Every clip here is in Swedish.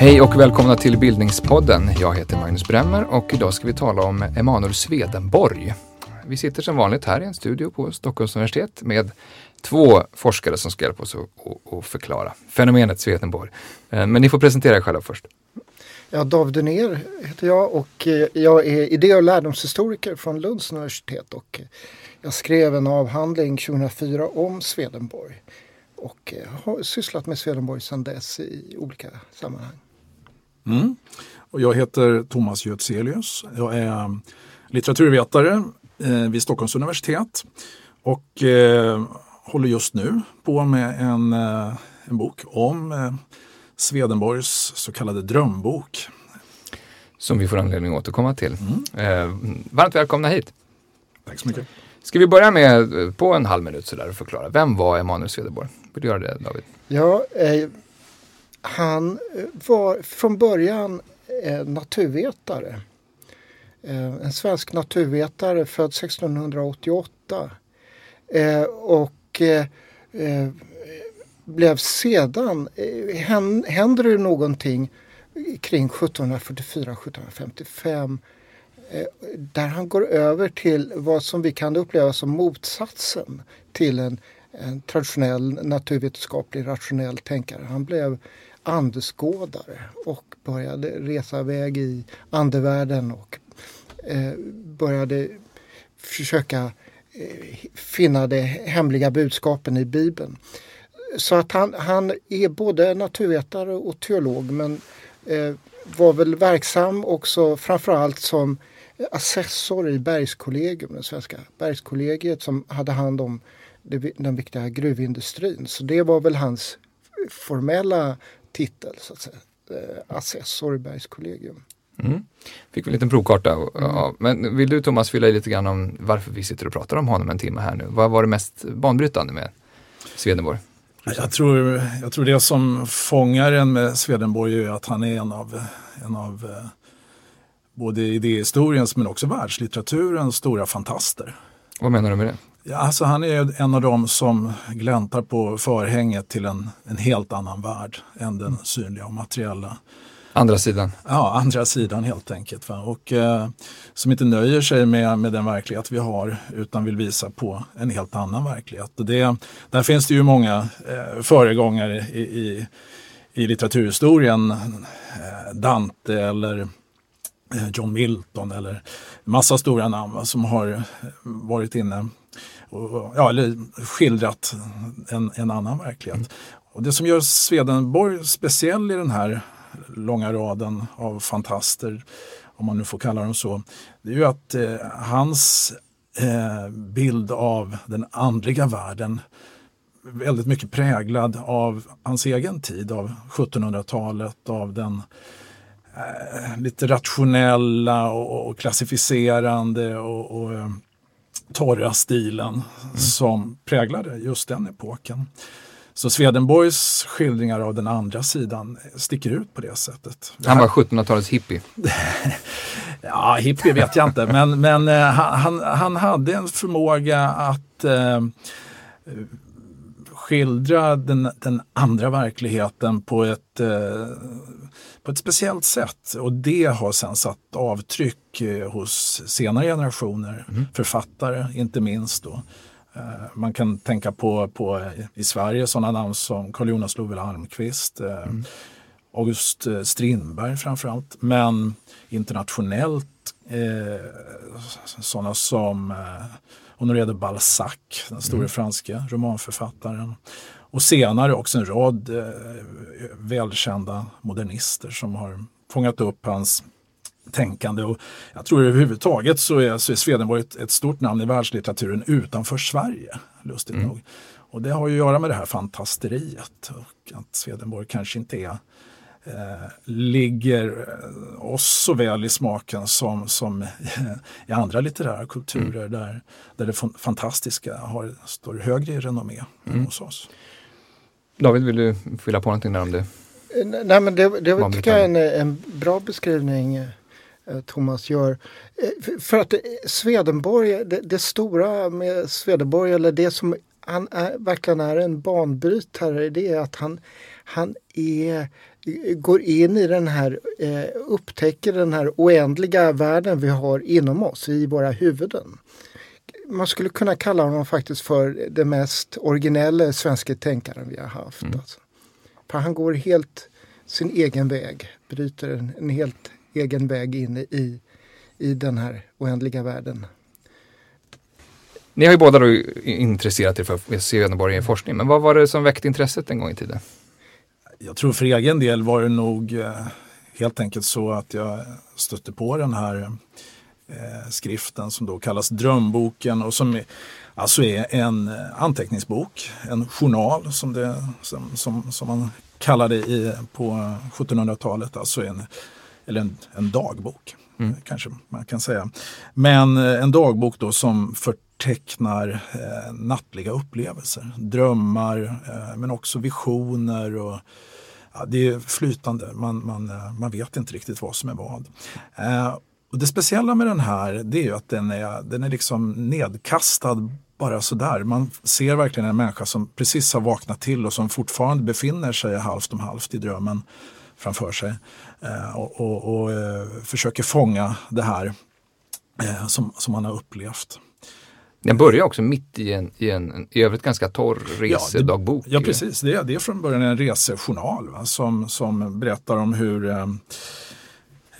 Hej och välkomna till Bildningspodden. Jag heter Magnus Bremmer och idag ska vi tala om Emanuel Swedenborg. Vi sitter som vanligt här i en studio på Stockholms universitet med två forskare som ska hjälpa oss att förklara fenomenet Swedenborg. Eh, men ni får presentera er själva först. Ja, David Dunér heter jag och eh, jag är idé och lärdomshistoriker från Lunds universitet och eh, jag skrev en avhandling 2004 om Swedenborg och har sysslat med Swedenborg sedan dess i olika sammanhang. Mm. Och jag heter Thomas Götzelius. Jag är litteraturvetare eh, vid Stockholms universitet och eh, håller just nu på med en, eh, en bok om eh, Swedenborgs så kallade drömbok. Som vi får anledning att återkomma till. Mm. Eh, varmt välkomna hit. Tack så mycket. Ska vi börja med, eh, på en halv minut sådär, och förklara. Vem var Emanuel Swedenborg? Vill du göra det David? Ja, eh, han eh, var från början eh, naturvetare. Eh, en svensk naturvetare född 1688. Och blev sedan, händer det någonting kring 1744-1755 där han går över till vad som vi kan uppleva som motsatsen till en, en traditionell naturvetenskaplig rationell tänkare. Han blev andeskådare och började resa iväg i andevärlden och eh, började försöka eh, finna de hemliga budskapen i Bibeln. Så att han, han är både naturvetare och teolog men eh, var väl verksam också framförallt som assessor i Bergskollegium, det svenska Bergskollegiet som hade hand om den viktiga gruvindustrin. Så det var väl hans formella titel, så att säga. Eh, assessor i Bergskollegium. Mm. Fick vi en liten provkarta. Mm. Men vill du Thomas fylla i lite grann om varför vi sitter och pratar om honom en timme här nu? Vad var det mest banbrytande med Swedenborg? Jag tror, jag tror det som fångar en med Swedenborg är att han är en av, en av eh, både idéhistoriens men också världslitteraturens stora fantaster. Vad menar du med det? Ja, alltså han är en av dem som gläntar på förhänget till en, en helt annan värld än den synliga och materiella. Andra sidan? Ja, andra sidan helt enkelt. Va? Och eh, som inte nöjer sig med, med den verklighet vi har utan vill visa på en helt annan verklighet. Och det, där finns det ju många eh, föregångare i, i, i litteraturhistorien. Eh, Dante eller eh, John Milton eller massa stora namn som har varit inne och, ja, eller skildrat en, en annan verklighet. Mm. Och det som gör Swedenborg speciell i den här långa raden av fantaster, om man nu får kalla dem så, det är ju att eh, hans eh, bild av den andliga världen väldigt mycket präglad av hans egen tid, av 1700-talet, av den eh, lite rationella och, och klassificerande och, och eh, torra stilen mm. som präglade just den epoken. Så Swedenborgs skildringar av den andra sidan sticker ut på det sättet. Han var 1700-talets hippie? ja, hippie vet jag inte, men, men uh, han, han hade en förmåga att uh, skildra den, den, andra verkligheten på ett, uh, på ett speciellt sätt. Och det har sen satt avtryck hos senare generationer, mm. författare inte minst. Då. Eh, man kan tänka på, på i Sverige sådana namn som Carl Jonas Love Almqvist, eh, mm. August eh, Strindberg framförallt. Men internationellt eh, sådana som eh, Honoré de Balzac, den store mm. franske romanförfattaren. Och senare också en rad eh, välkända modernister som har fångat upp hans tänkande. Och jag tror överhuvudtaget så är, så är Swedenborg ett, ett stort namn i världslitteraturen utanför Sverige, lustigt mm. nog. Och det har ju att göra med det här fantasteriet och att Swedenborg kanske inte är eh, ligger oss så väl i smaken som, som i andra litterära kulturer mm. där, där det fantastiska har, står högre i renommé mm. hos oss. David, vill du fylla på någonting där om det? Nej men det, det tycker jag är en, en bra beskrivning Eh, Thomas gör. Eh, för att Swedenborg, det, det, stora med Swedenborg eller det som han är, verkligen är en banbrytare det är att han, han är, går in i den här, eh, upptäcker den här oändliga världen vi har inom oss, i våra huvuden. Man skulle kunna kalla honom faktiskt för den mest originella svenska tänkaren vi har haft. Mm. Alltså. För han går helt sin egen väg, bryter en, en helt egen väg in i, i den här oändliga världen. Ni har ju båda då intresserat er för Swedenborg i forskning, men vad var det som väckte intresset en gång i tiden? Jag tror för egen del var det nog eh, helt enkelt så att jag stötte på den här eh, skriften som då kallas Drömboken och som alltså är en eh, anteckningsbok, en journal som, det, som, som, som man kallade i, på 1700-talet, alltså en, eller en, en dagbok. Mm. kanske man kan säga. Men en dagbok då som för tecknar eh, nattliga upplevelser, drömmar eh, men också visioner. Och, ja, det är flytande, man, man, eh, man vet inte riktigt vad som är vad. Eh, och det speciella med den här det är att den är, den är liksom nedkastad bara sådär. Man ser verkligen en människa som precis har vaknat till och som fortfarande befinner sig halvt om halvt i drömmen framför sig eh, och, och, och eh, försöker fånga det här som, som man har upplevt. Den börjar också mitt i en, i en i övrigt ganska torr resedagbok. Ja, ja precis, det är, det är från början en resejournal va, som, som berättar om hur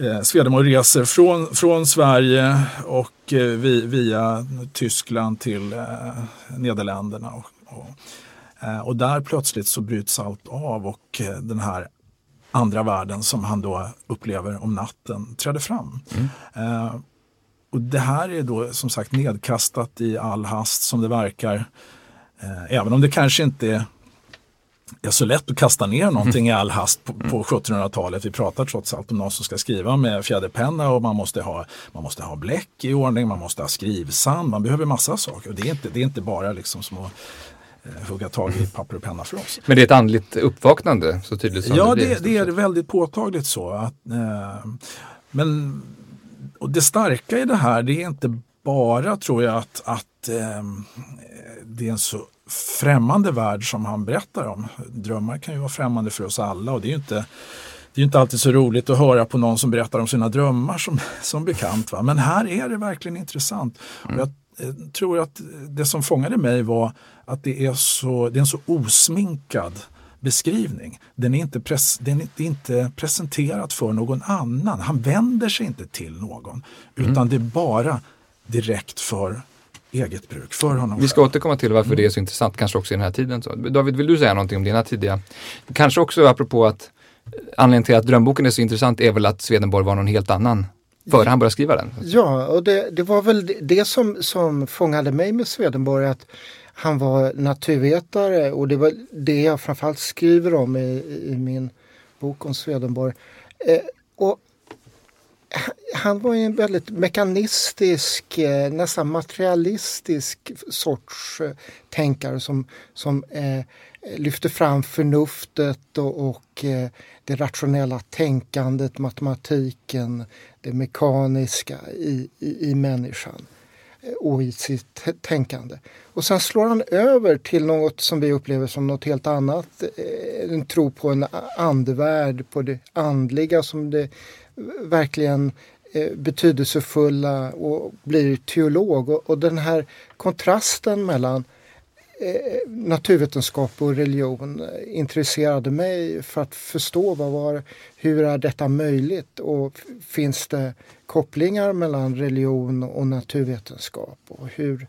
eh, Swedenborg reser från, från Sverige och eh, vi, via Tyskland till eh, Nederländerna. Och, och, eh, och, där plötsligt så bryts allt av och den här andra världen som han då upplever om natten träder fram. Mm. Och det här är då som sagt nedkastat i all hast som det verkar. Eh, även om det kanske inte är, är så lätt att kasta ner någonting i all hast på, på 1700-talet. Vi pratar trots allt om någon som ska skriva med fjäderpenna och man måste, ha, man måste ha bläck i ordning, man måste ha skrivsand, man behöver massa saker. Och det är inte, det är inte bara liksom som att eh, hugga tag i papper och penna för oss. Men det är ett andligt uppvaknande så tydligt som ja, det blir? Ja, det, det, är väldigt påtagligt så. Att, eh, men och det starka i det här det är inte bara tror jag att, att eh, det är en så främmande värld som han berättar om. Drömmar kan ju vara främmande för oss alla och det är ju inte det är inte alltid så roligt att höra på någon som berättar om sina drömmar som, som bekant. Va? Men här är det verkligen intressant. Mm. Jag eh, tror att det som fångade mig var att det är, så, det är en så osminkad beskrivning. Den är inte, pres, den är inte presenterad för någon annan. Han vänder sig inte till någon. Utan mm. det är bara direkt för eget bruk, för honom Vi ska själv. återkomma till varför mm. det är så intressant, kanske också i den här tiden. Så, David, vill du säga någonting om dina tidiga? Kanske också apropå att anledningen till att drömboken är så intressant är väl att Swedenborg var någon helt annan före han började skriva den. Ja, och det, det var väl det som, som fångade mig med Swedenborg. att han var naturvetare och det var det jag framförallt skriver om i, i min bok om Swedenborg. Eh, och han var en väldigt mekanistisk, eh, nästan materialistisk sorts eh, tänkare som, som eh, lyfte fram förnuftet och, och eh, det rationella tänkandet, matematiken, det mekaniska i, i, i människan eh, och i sitt tänkande. Och sen slår han över till något som vi upplever som något helt annat. En tro på en andevärld, på det andliga som det verkligen eh, betydelsefulla och blir teolog. Och, den här kontrasten mellan eh, naturvetenskap och religion eh, intresserade mig för att förstå vad var, hur är detta möjligt och finns det kopplingar mellan religion och naturvetenskap och hur,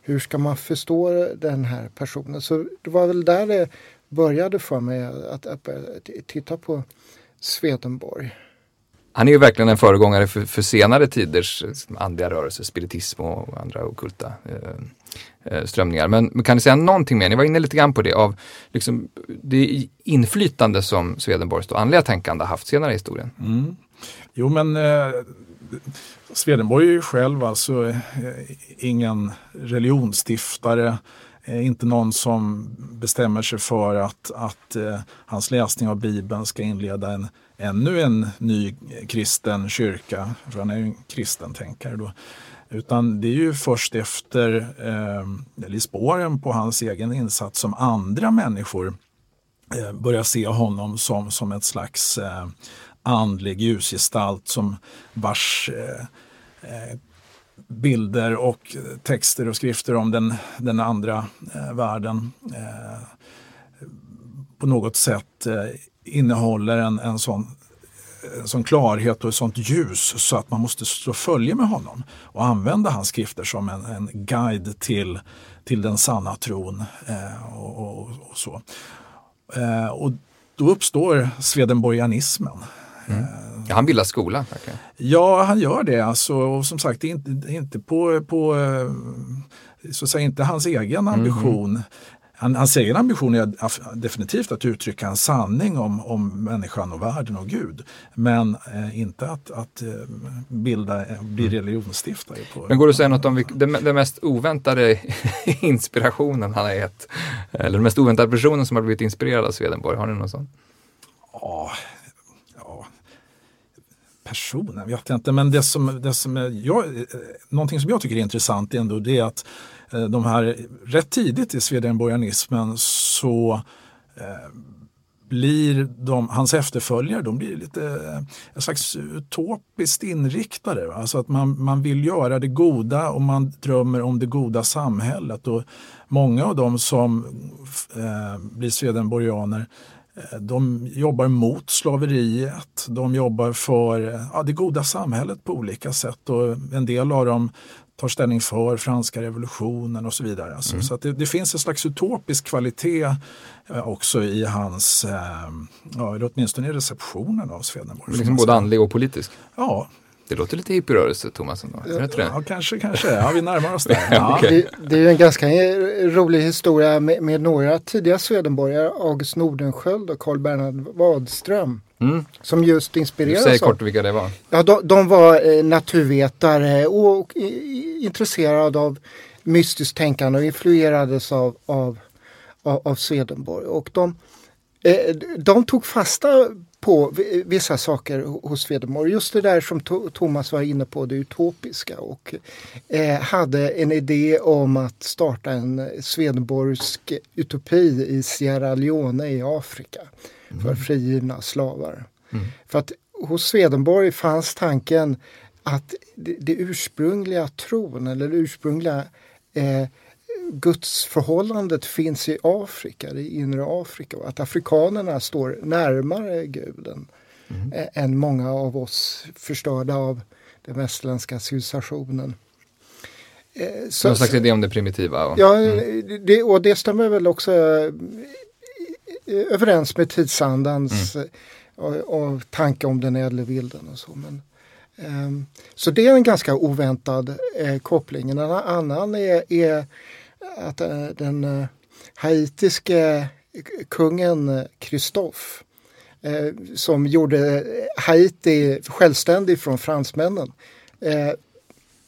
hur ska man förstå den här personen? Så det var väl där det började för mig att, att titta på Swedenborg. Han är ju verkligen en föregångare för, för senare tiders andliga rörelser, spiritism och andra okulta eh, eh, strömningar. Men, men, kan ni säga någonting mer? Ni var inne lite grann på det av liksom, det inflytande som Swedenborgs andliga tänkande haft senare i historien. Mm. Jo men eh, Swedenborg är ju själv alltså eh, ingen religionsstiftare, eh, inte någon som bestämmer sig för att, att eh, hans läsning av Bibeln ska inleda en, ännu en ny kristen kyrka, för han är ju en kristen tänkare då. Utan det är ju först efter, eh, eller i spåren på hans egen insats som andra människor eh, börjar se honom som, som ett slags eh, andlig ljusgestalt som vars eh, eh, bilder och texter och skrifter om den, den andra eh, världen eh, på något sätt eh, innehåller en, en sån en sån klarhet och ett sånt ljus så att man måste slå följe med honom och använda hans skrifter som en, en guide till, till den sanna tron. Eh, och, och, och, så. Eh, och då uppstår swedenborgianismen. Mm. Ja, han bildar skola. Okay. Ja, han gör det. Alltså, och som sagt, inte, inte på, på eh, så att säga, inte hans egen ambition. Han, hans egen ambition är definitivt att uttrycka en sanning om, om människan och världen och Gud. Men eh, inte att, att eh, bilda, eh, bli mm. religionsstiftare. På, Men går det att säga något om den, mest oväntade inspirationen han har gett? Eller den mest oväntade personen som har blivit inspirerad av Swedenborg? Har ni någon sån? Ja, ja. personen vet jag inte. Men det som, det som jag, eh, någonting som jag tycker är intressant ändå det är att Eh, de här, rätt tidigt i swedenborgianismen så eh, blir de, hans efterföljare de blir lite eh, en slags utopiskt inriktade. Alltså att man, man vill göra det goda och man drömmer om det goda samhället. Och många av dem som eh, blir swedenborgianer eh, de jobbar mot slaveriet, de jobbar för ja, det goda samhället på olika sätt och en del av dem tar ställning för franska revolutionen och så vidare. Alltså, mm. Så det, det, finns en slags utopisk kvalitet eh, också i hans, eh, ja, eller åtminstone i receptionen av Swedenborg. Liksom både andlig och politisk? Ja. Det låter lite hippierörelse, Thomas. Ja, ja, kanske, kanske. Ja, vi närmar oss där. Ja. okay. det, det, är en ganska rolig historia med, med några tidiga Swedenborgare, August Nordenskjöld och Carl Bernhard Wadström. Mm. Som just inspireras Säg kort vilka det var. Ja, de, de var eh, naturvetare och, och intresserade av mystiskt tänkande och influerades av, av, av, av Swedenborg. Och de, eh, de tog fasta på vissa saker hos Swedenborg. Just det där som Thomas var inne på, det utopiska och eh, hade en idé om att starta en Swedenborgsk utopi i Sierra Leone i Afrika mm. för frigivna slavar. Mm. För att hos Swedenborg fanns tanken att det, det ursprungliga tron eller det ursprungliga eh, gudsförhållandet finns i Afrika, det inre Afrika och att afrikanerna står närmare guden mm. än många av oss förstörda av den västerländska civilisationen. Eh, så, Någon slags idé om det primitiva? Och, ja, mm. det, och det stämmer väl också eh, överens med tidsandans mm. och, och tanke om den ädle vilden och så. Men, um, så det är en ganska oväntad eh, koppling. En annan är, är att äh, den äh, haitiske kungen Kristoff äh, som gjorde Haiti självständig från fransmännen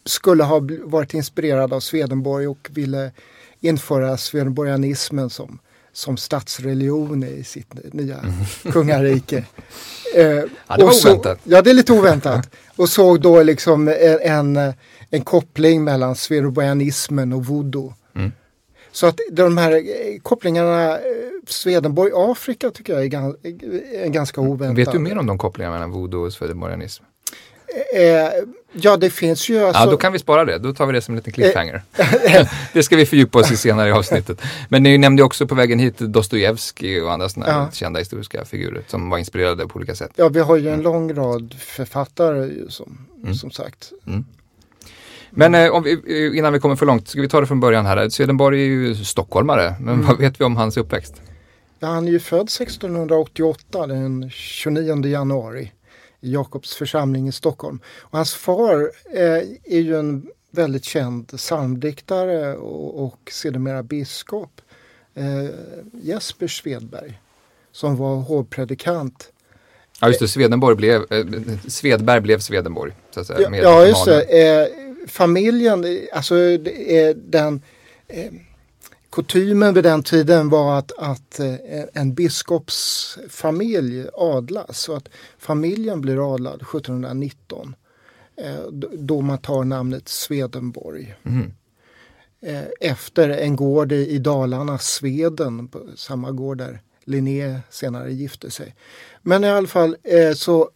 skulle ha varit inspirerad av Swedenborg och ville införa swedenborgianismen som, som statsreligion i sitt nya mm. kungarike. Eh, ja, det var så, oväntat. Ja, det är lite oväntat. Och såg då liksom en, en, en koppling mellan swedenborgianismen och voodoo. Så att de här eh, kopplingarna eh, Swedenborg-Afrika tycker jag är, ganska oväntad. Vet du mer om de kopplingarna mellan voodoo och swedenborgianism? Eh, ja, det finns ju alltså... Ja, då kan vi spara det. Då tar vi det som en liten cliffhanger. det ska vi fördjupa oss i senare i avsnittet. Men ni nämnde också på vägen hit Dostojevskij och andra sådana ja. kända historiska figurer som var inspirerade på olika sätt. Ja, vi har ju en lång rad författare som, mm. som sagt. Mm. Men eh, vi, eh, innan vi kommer för långt, ska vi ta det från början här. Swedenborg är ju stockholmare, men mm. vad vet vi om hans uppväxt? Ja, han är ju född 1688, den 29 januari i Jakobs församling i Stockholm. Och hans far eh, är ju en väldigt känd psalmdiktare och, och sedermera biskop. Eh, Jesper Svedberg som var hovpredikant. Ja just det, Swedenborg blev, eh, Svedberg blev Swedenborg. Så att säga, ja, ja just det. Eh, familjen, alltså den eh, kutymen vid den tiden var att, att eh, en biskopsfamilj adlas och att familjen blir adlad 1719. då man tar namnet Swedenborg. Mm. Efter en gård i, Dalarna, Sveden, på samma gård där Linné senare gifte sig. Men i alla fall så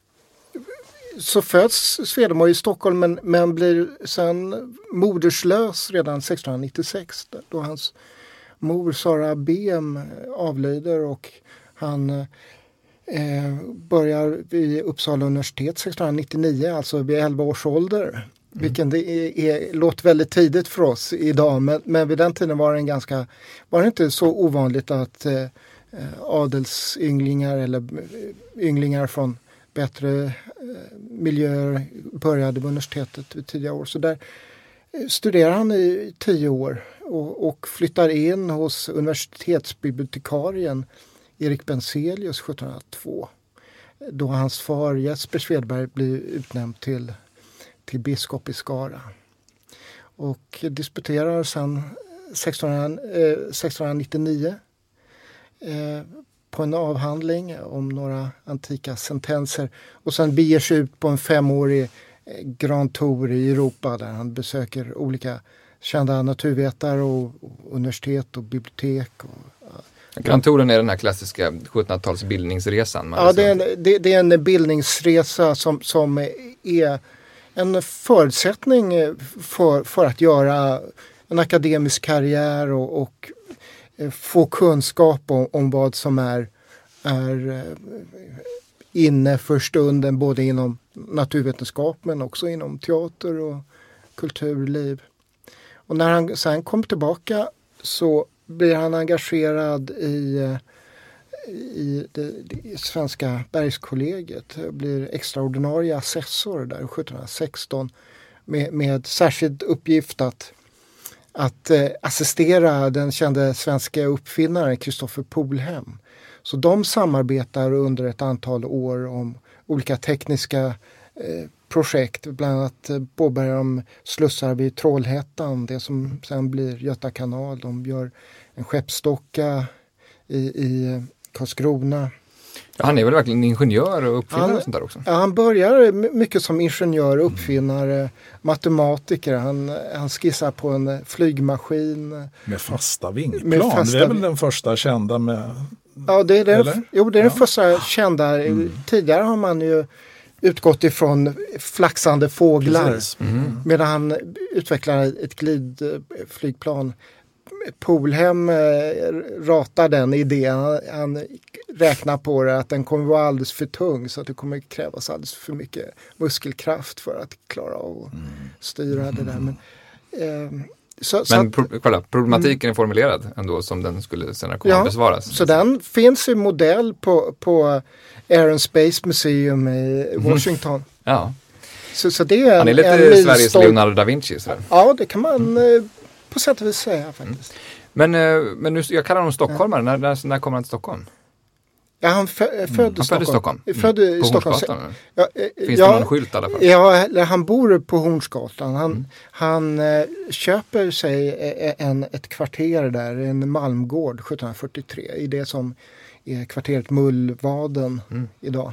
så föds Swedenborg i Stockholm men, men blir sen moderslös redan 1696 då hans mor Sara Bem avlider och han eh, börjar vid Uppsala universitet 1699, alltså vid 11 års ålder. Mm. Vilken det är, är, låter väldigt tidigt för oss idag men, men vid den tiden var det, en ganska, var det inte så ovanligt att eh, adelsynglingar eller ynglingar från bättre eh, Eh, miljöer började på universitetet vid tidiga år. Så där eh, studerar han i tio år och, och flyttar in hos universitetsbibliotekarien Erik Benzelius 1702. Då hans far Jesper Svedberg blir utnämnd till, till biskop i Skara. Och disputerar sen 1600, eh, 1699 eh, på en avhandling om några antika sentenser och sen beger sig ut på en femårig eh, Grand Tour i Europa där han besöker olika kända naturvetare och, universitet och bibliotek. Och, Grand Touren är den här klassiska 1700-tals bildningsresan. Ja, det är, en, det, det är, en bildningsresa som, som är en förutsättning för, för att göra en akademisk karriär och, och Eh, få kunskap om, om vad som är, är eh, inne för stunden både inom naturvetenskap men också inom teater och kulturliv. Och när han sen kom tillbaka så blir han engagerad i, eh, i det, det svenska bergskollegiet. Blir extraordinarie assessor där 1716 med, med särskild uppgift att att eh, assistera den kände svenska uppfinnaren Kristoffer Polhem. Så de samarbetar under ett antal år om olika tekniska eh, projekt. Bland annat eh, påbörjar de slussar vid Trollhättan, det som sen blir Göta kanal. De gör en skeppsdocka i, i eh, Karlskrona. Ja, han är väl verkligen ingenjör och uppfinnare han, och sånt där också? Ja, han börjar mycket som ingenjör, uppfinnare, mm. matematiker. Han, han skissar på en flygmaskin. Med fasta vingplan, med fasta, det är väl den första kända med? Ja, det är den, jo, det är ja. den första kända. Mm. Tidigare har man ju utgått ifrån flaxande fåglar. Mm. Medan han utvecklar ett glidflygplan Polhem eh, ratar den idén. Han räknar på det att den kommer vara alldeles för tung så att det kommer krävas alldeles för mycket muskelkraft för att klara av att mm. styra det där. Men, eh, så, Men pro kolla, problematiken mm. är formulerad ändå som den skulle senare komma ja, att besvaras. Så den finns i modell på, på Air and Space Museum i mm. Washington. Mm. Ja. Så, så det är Han är lite Sveriges Leonardo da Vinci. Sådär. Ja, det kan man mm på sätt och vis säga faktiskt. Mm. Men, eh, men nu, jag kallar honom stockholmare, när, när, när kommer han till Stockholm? Ja, han fö mm. född i Stockholm. Stockholm. Mm. Född i på Stockholm. Hornsgatan? Ja, eh, Finns ja, det någon skylt i alla fall? Ja, han bor på Hornsgatan. Han, mm. han äh, köper sig en, ett kvarter där, en Malmgård 1743 i det som är kvarteret Mullvaden mm. idag.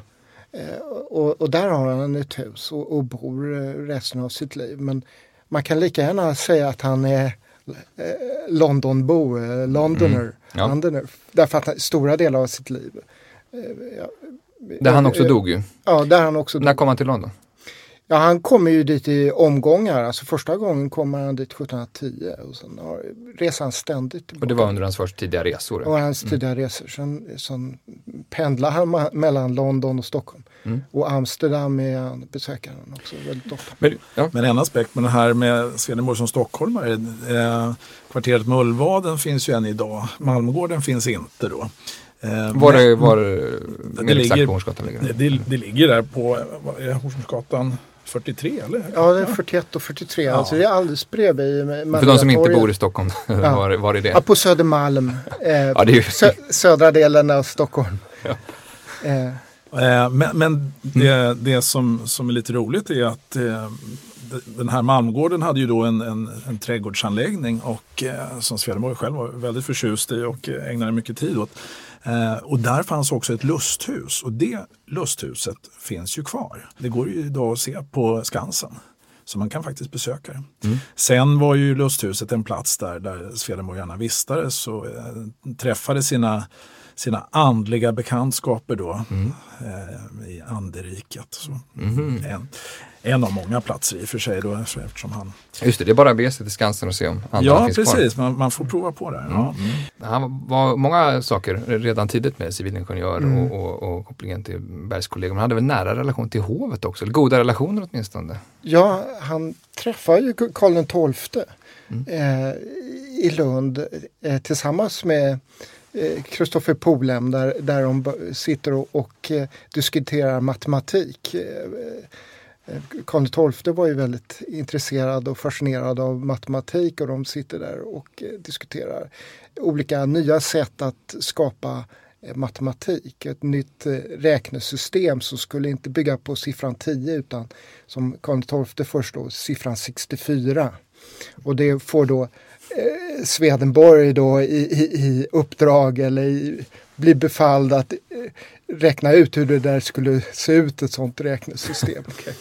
Eh, och, och, där har han ett hus och, och bor resten av sitt liv. Men man kan lika gärna säga att han är Eh, Londonbo, eh, Londoner, mm. ja. Londoner. Därför att stora delar av sitt liv. Eh, ja, där han också dog ju. Ja, där han också När kom han till London? Ja, han kommer ju dit i omgångar. Alltså första gången kommer han dit 1710 och sen har, reser han ständigt tillbaka. Och det var under hans första tidiga resor? Och hans mm. tidiga resor. Sen, sen pendlar han mellan London och Stockholm. Mm. Och Amsterdam är han också väldigt ofta. Men, ja. Men en aspekt med det här med Swedenborg som stockholmare. Eh, kvarteret Mullvaden finns ju än idag. Malmgården finns inte då. Eh, var det, var det, det ligger, på Hornsgatan? Det, det, det ligger där på Hornsgatan 43 eller? Ja, det är 41 och 43. Ja. Alltså det är alldeles bredvid. För de som inte bor i Stockholm, ja. var, var är det? Ja, på Södermalm. Eh, ja, det är ju... sö södra delen av Stockholm. Ja. Eh. Eh men, men det, mm. det som, som är lite roligt är att eh, den här Malmgården hade ju då en, en, en trädgårdsanläggning och eh, som Swedenborg själv var väldigt förtjust i och ägnade mycket tid åt. Och där fanns också ett lusthus och det lusthuset finns ju kvar. Det går ju idag att se på Skansen. Så man kan faktiskt besöka det. Mm. Sen var ju lusthuset en plats där, där Swedenborg gärna vistades och eh, träffade sina sina andliga bekantskaper då mm. eh, i anderiket. Så. Mm. En, en av många platser i och för sig då eftersom han... Just det, det är bara att bege sig till Skansen och se om andra ja, finns precis, kvar. Ja precis, man, man, får prova på det. Mm. Ja. Han var många saker redan tidigt med civilingenjör mm. och, och, och, kopplingen till Bergskollegium. Han hade väl nära relation till hovet också, eller goda relationer åtminstone? Ja, han träffade ju Karl XII mm. eh, i Lund eh, tillsammans med Kristoffer eh, Polem där, där de sitter och, och eh, diskuterar matematik. Eh, eh Karl XII var ju väldigt intresserad och fascinerad av matematik och de sitter där och eh, diskuterar olika nya sätt att skapa eh, matematik. Ett nytt räknesystem som skulle inte bygga på siffran 10 utan som Karl XII föreslår siffran 64. Och det får då eh, Swedenborg då i, i, i uppdrag eller i, blir befalld att eh, räkna ut hur det där skulle se ut, ett sånt räknesystem. okay.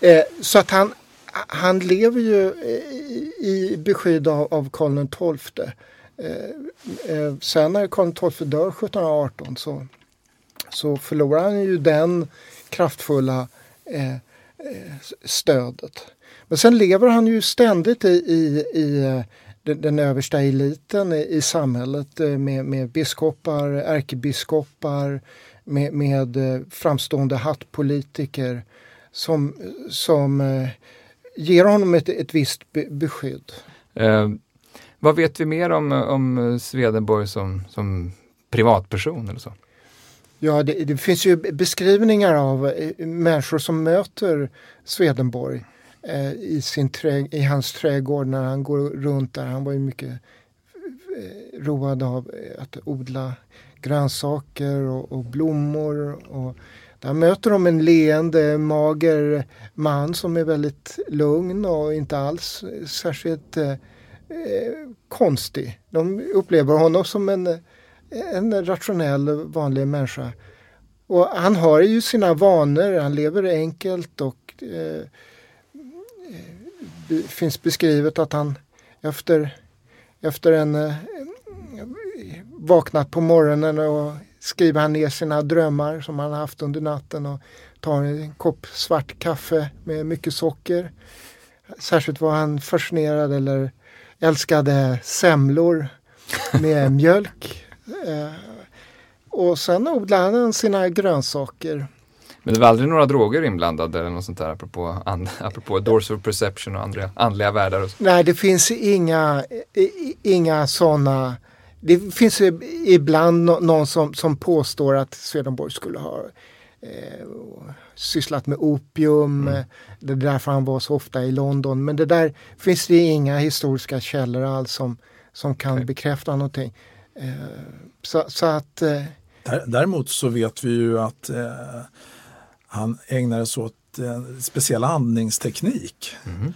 eh, så att han, han lever ju i, i beskydd av, av Karl XII. Eh, eh, sen när Karl XII dör 1718 så, så förlorar han ju den kraftfulla eh, eh, stödet. Men sen lever han ju ständigt i, i, i den, den översta eliten i, samhället eh, med, med biskopar, ärkebiskopar, med, med eh, framstående hattpolitiker som, som eh, ger honom ett, ett visst be, beskydd. Eh, vad vet vi mer om, om Swedenborg som, som privatperson eller så? Ja, det, det, finns ju beskrivningar av människor som möter Swedenborg eh, i, sin trä, i hans trädgård när han går runt där. Han var ju mycket eh, road av eh, att odla grönsaker och, och blommor. Och där möter de en leende, mager man som är väldigt lugn och inte alls särskilt eh, eh konstig. De upplever honom som en, en rationell, vanlig människa. Och han har ju sina vanor, han lever enkelt och eh, finns beskrivet att han efter, efter en eh, vaknat på morgonen och skriver han ner sina drömmar som han haft under natten och tar en kopp svart kaffe med mycket socker. Särskilt var han fascinerad eller älskade semlor med mjölk. Eh, och sen odlade han sina grönsaker. Men det var aldrig några droger inblandade eller något sånt där apropå, and, apropå dorsal perception och andra andliga världar? Och så. Nej, det finns inga, inga sådana. Det finns ibland någon som, som påstår att Swedenborg skulle ha eh, sysslat med opium. Mm. Det är därför han var så ofta i London. Men det där finns det inga historiska källor alls som, som kan okay. bekräfta någonting. Eh, så, så, att... Eh, Däremot så vet vi ju att eh, han ägnade sig åt en speciell andningsteknik mm.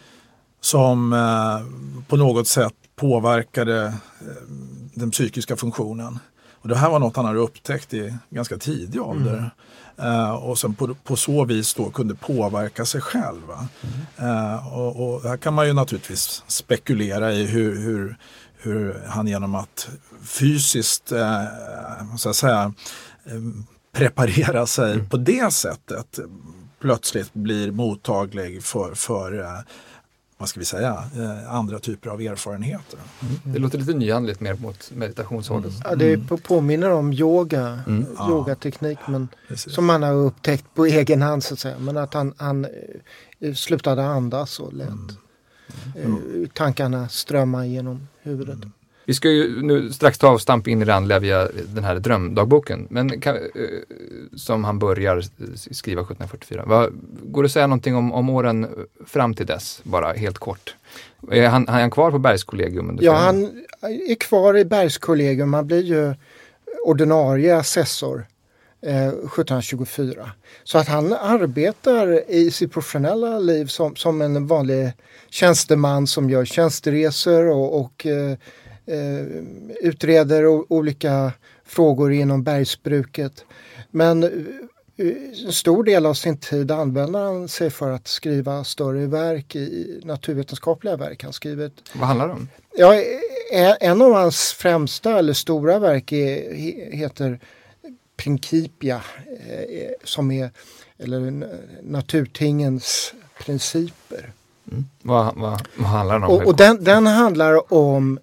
som eh, på något sätt påverkade eh, den psykiska funktionen. Och det här var något han hade upptäckt i ganska tidig ålder. Mm. Uh, och sen på, på, så vis då kunde påverka sig själv. Mm. Uh, och, och, här kan man ju naturligtvis spekulera i hur, hur, hur han genom att fysiskt, uh, så att säga, preparera sig mm. på det sättet plötsligt blir mottaglig för, för eh, vad ska vi säga, eh, andra typer av erfarenheter. Mm. Det låter lite nyandligt mer mot meditationshållet. Mm. Ja, det påminner om yoga, mm. yogateknik men, som man har upptäckt på egen hand så att säga. Men att han, han eh, slutade andas och lät mm. tankarna strömma genom huvudet. Vi ska ju nu strax ta avstamp in i det andliga via den här drömdagboken, men kan, eh, som han börjar skriva 1744. Vad, går det att säga någonting om, om åren fram till dess, bara helt kort? Är han, är han kvar på Bergskollegium? ja, han är kvar i Bergskollegium. Han blir ju ordinarie assessor eh, 1724. Så att han arbetar i sitt professionella liv som, som en vanlig tjänsteman som gör tjänsteresor och, och eh, utreder olika frågor inom bergsbruket. Men en stor del av sin tid använder han sig för att skriva större verk, i naturvetenskapliga verk. Han skrivit, Vad handlar det om? Ja, en av hans främsta eller stora verk är, heter Principia eh, som är eller naturtingens principer. Mm. Vad, vad, vad, handlar den om? Och, och den, den, handlar om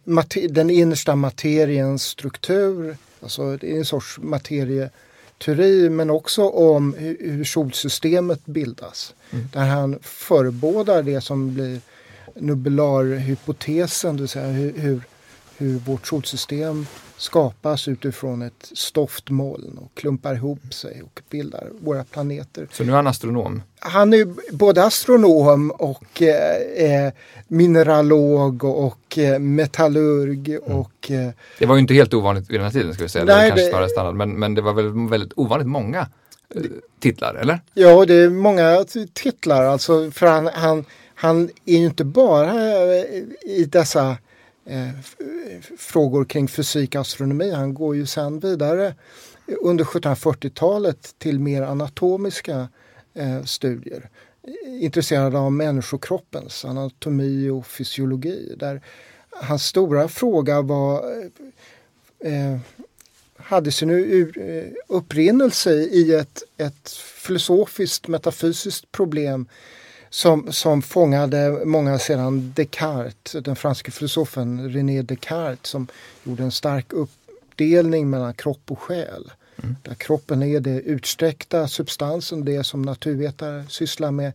den innersta materiens struktur. Alltså det är en sorts materieteori men också om hur, hur solsystemet bildas. Mm. Där han förebådar det som blir nubularhypotesen, det vill säga hur, hur, hur vårt solsystem skapas utifrån ett stoftmoln och klumpar ihop sig och bildar våra planeter. Så nu är han astronom? Han är både astronom och eh, mineralog och eh, metallurg mm. och... Eh, det var ju inte helt ovanligt vid den här tiden ska vi säga, nej, kanske snarare standard, men, men det var väl väldigt ovanligt många eh, titlar, eller? Ja, det är många titlar alltså för han, han, han är ju inte bara i dessa eh, frågor kring fysik och astronomi. Han går ju sen vidare under 1740-talet till mer anatomiska eh, studier. Intresserad av människokroppens anatomi och fysiologi. Där hans stora fråga var eh, eh hade sin eh, upprinnelse i ett, ett filosofiskt metafysiskt problem som, som fångade många sedan Descartes, den franske filosofen René Descartes som gjorde en stark uppdelning mellan kropp och själ. Mm. Där kroppen är det utsträckta substansen, det som naturvetare sysslar med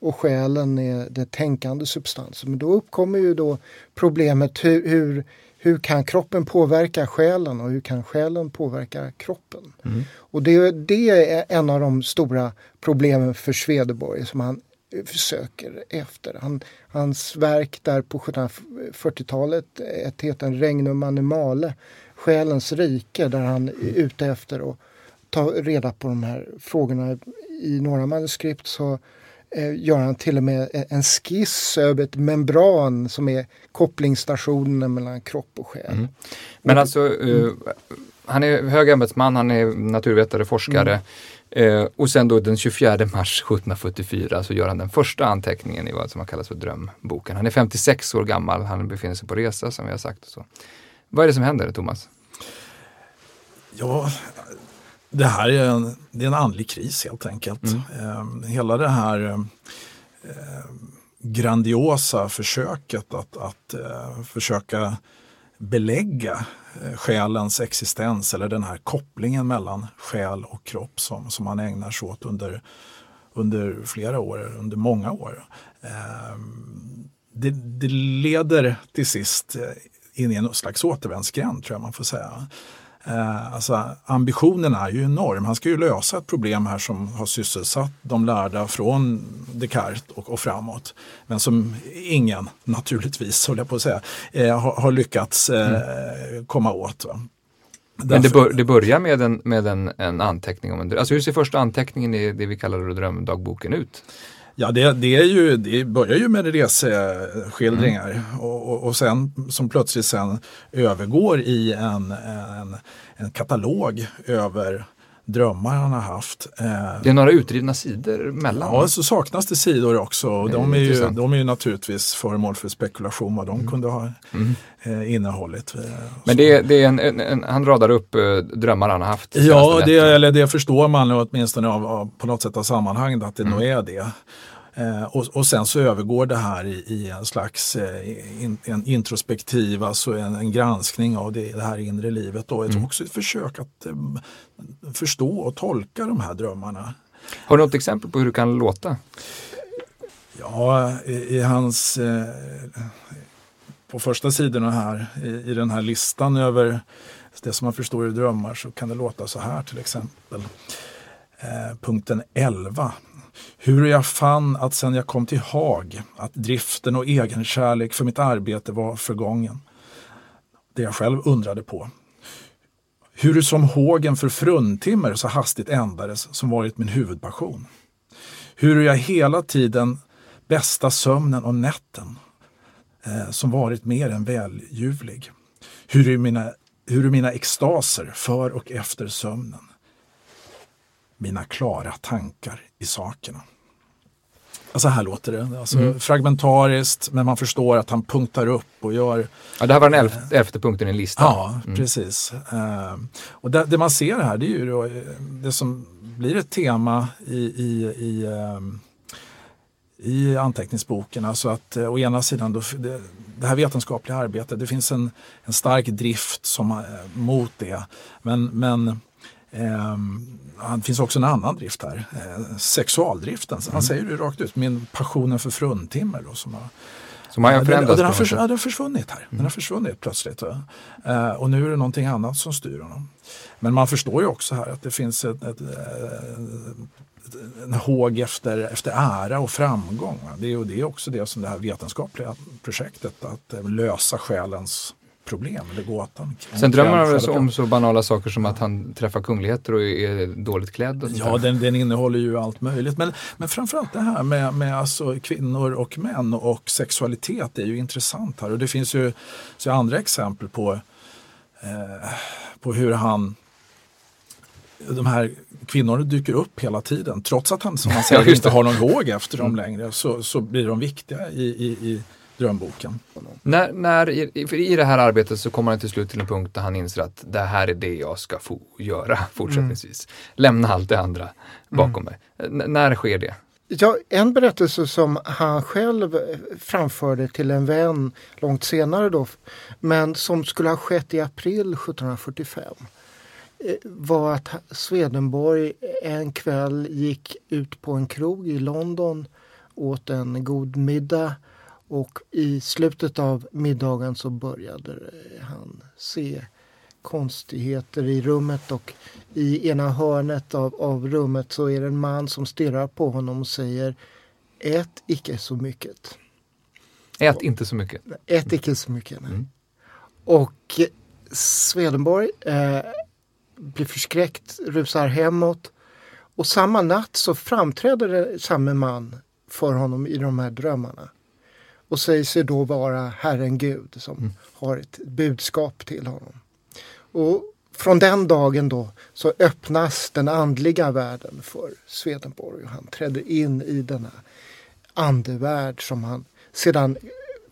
och själen är det tänkande substansen. Men då uppkommer ju då problemet hur, hur, hur kan kroppen påverka själen och hur kan själen påverka kroppen? Mm. Och det, det är en av de stora problemen för Swedenborg som han försöker efter. Han, hans verk där på 1740-talet ett heter Regnum Animale, Själens rike, där han är ute efter att ta reda på de här frågorna. I några manuskript så eh, gör han till och med en skiss över ett membran som är kopplingsstationen mellan kropp och själ. Mm. Men alltså, uh, han är hög ämbetsman, han är naturvetare, forskare. Mm. Eh, och sen då den 24 mars 1744 så gör han den första anteckningen i vad som kallas för drömboken. Han är 56 år gammal, han befinner sig på resa som vi har sagt. Så. Vad är det som händer Thomas? Ja, det här är en, det är en andlig kris helt enkelt. Mm. Eh, hela det här eh, grandiosa försöket att, att eh, försöka belägga Eh, själens existens eller den här kopplingen mellan själ och kropp som, som han ägnar sig åt under, under flera år, under många år. Ehm, det, det leder till sist eh, in i en slags återvändsgränd tror jag man får säga. Eh, alltså, ambitionen är ju enorm. Han ska ju lösa ett problem här som har sysselsatt de lärda från Descartes och, och framåt. Men som ingen, naturligtvis, håller jag på att säga, eh, har, har, lyckats eh, mm. komma åt. Va? Men det, bör, det, börjar med, en, med en, en anteckning om en Alltså hur ser första anteckningen i det vi kallar drömdagboken ut? Ja, det, det, är ju, det börjar ju med reseskildringar mm. och, och, och, sen som plötsligt sen övergår i en, en, en katalog över drömmar han har haft. Eh, det är några utrivna sidor mellan? Ja, så saknas det sidor också. Och de, är ju, de är ju naturligtvis föremål för spekulation vad de mm. kunde ha mm. eh, innehållit. Eh, Men det, det är en, en, en, han radar upp eh, drömmar han har haft? Ja, det, eller det förstår man åtminstone av, av, på något sätt av sammanhanget att det mm. nog är det. Eh, och, och, sen så övergår det här i, i en slags eh, in, en introspektiv, alltså en, en, granskning av det, det här inre livet. Då. Mm. Också ett försök att eh, förstå och tolka de här drömmarna. Har du något exempel på hur det kan låta? Ja, i, i hans eh, på första sidorna här i, i, den här listan över det som man förstår i drömmar så kan det låta så här till exempel. Eh, punkten 11 hur jag fann att sen jag kom till Haag att driften och egenkärlek för mitt arbete var förgången. Det jag själv undrade på. Hur som hågen för fruntimmer så hastigt ändades som varit min huvudpassion. Hur jag hela tiden bästa sömnen och nätten eh, som varit mer än välljuvlig. Hur mina, hur mina extaser för och efter sömnen mina klara tankar i sakerna. Så här låter det. Alltså, mm. Fragmentariskt, men man förstår att han punktar upp och gör... Ja, det här var den elfte, elfte punkten i listan. Ja, mm. precis. Uh, och det, det, man ser här, det är ju då, det som blir ett tema i, i, i, um, i anteckningsboken. Alltså att å ena sidan, då, det, det, här vetenskapliga arbetet, det finns en, en stark drift som, mot det. Men, men um, det finns också en annan drift här, eh, sexualdriften. Mm. Han säger det rakt ut, min passionen för fruntimmer. Då, som har, som har förändrats? Den, den, har ja, den har försvunnit här. Mm. Den har försvunnit plötsligt. Eh, och nu är det någonting annat som styr honom. Men man förstår ju också här att det finns ett, ett, ett en håg efter, efter ära och framgång. Det är, det är också det som det här vetenskapliga projektet, att lösa själens problem eller gåtan. Sen drömmer han alltså om så banala saker som att han träffar kungligheter och är dåligt klädd? Och ja, den, den, innehåller ju allt möjligt. Men, men framförallt det här med, med alltså kvinnor och män och sexualitet är ju intressant här. Och det finns ju så andra exempel på, eh, på hur han de här kvinnorna dyker upp hela tiden. Trots att han som man säger inte har någon våg efter dem mm. längre så, så blir de viktiga i, i, i drömboken. När, när, i, i det här arbetet så kommer han till slut till en punkt där han inser att det här är det jag ska få göra fortsättningsvis. Mm. Lämna allt det andra bakom mm. mig. N när sker det? Ja, en berättelse som han själv framförde till en vän långt senare då, men som skulle ha skett i april 1745 eh, var att Swedenborg en kväll gick ut på en krog i London, åt en god middag och i slutet av middagen så började han se konstigheter i rummet och i ena hörnet av, av rummet så är det en man som stirrar på honom och säger Ät icke så mycket. Ät inte så mycket. Ät icke så mycket. Mm. Och Swedenborg eh, blir förskräckt, rusar hemåt och samma natt så framträder samme man för honom i de här drömmarna och säger sig då vara Herren Gud som mm. har ett budskap till honom. Och från den dagen då så öppnas den andliga världen för Swedenborg och han träder in i denna andevärld som han sedan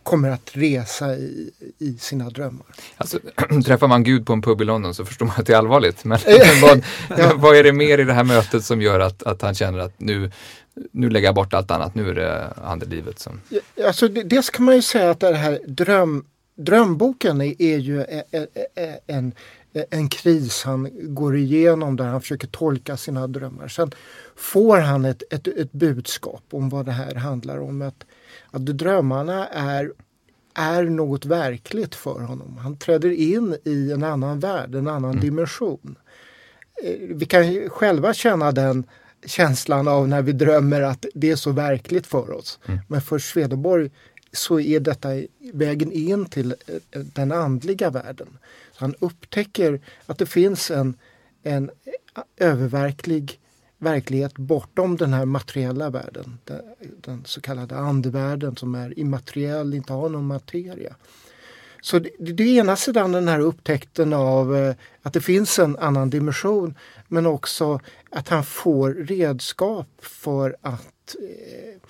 kommer att resa i, i sina drömmar. Alltså, träffar man Gud på en pub i London så förstår man att det är allvarligt. Men vad, ja. vad är det mer i det här mötet som gör att, att han känner att nu, nu lägger jag bort allt annat, nu är det andelivet som... Alltså, dels kan man ju säga att det här dröm, drömboken är, är ju en, en, kris han går igenom där han försöker tolka sina drömmar. Sen får han ett, ett, ett budskap om vad det här handlar om. Att, att drömmarna är, är något verkligt för honom. Han träder in i en annan värld, en annan mm. dimension. Eh, vi kan själva känna den känslan av när vi drömmer att det är så verkligt för oss. Mm. Men för Swedenborg så är detta vägen in till eh, den andliga världen. Så han upptäcker att det finns en, en öververklig verklighet bortom den här materiella världen. Den, den så kallade andevärlden som är immateriell, inte har någon materia. Så det, det är ena sidan den här upptäckten av eh, att det finns en annan dimension men också att han får redskap för att eh,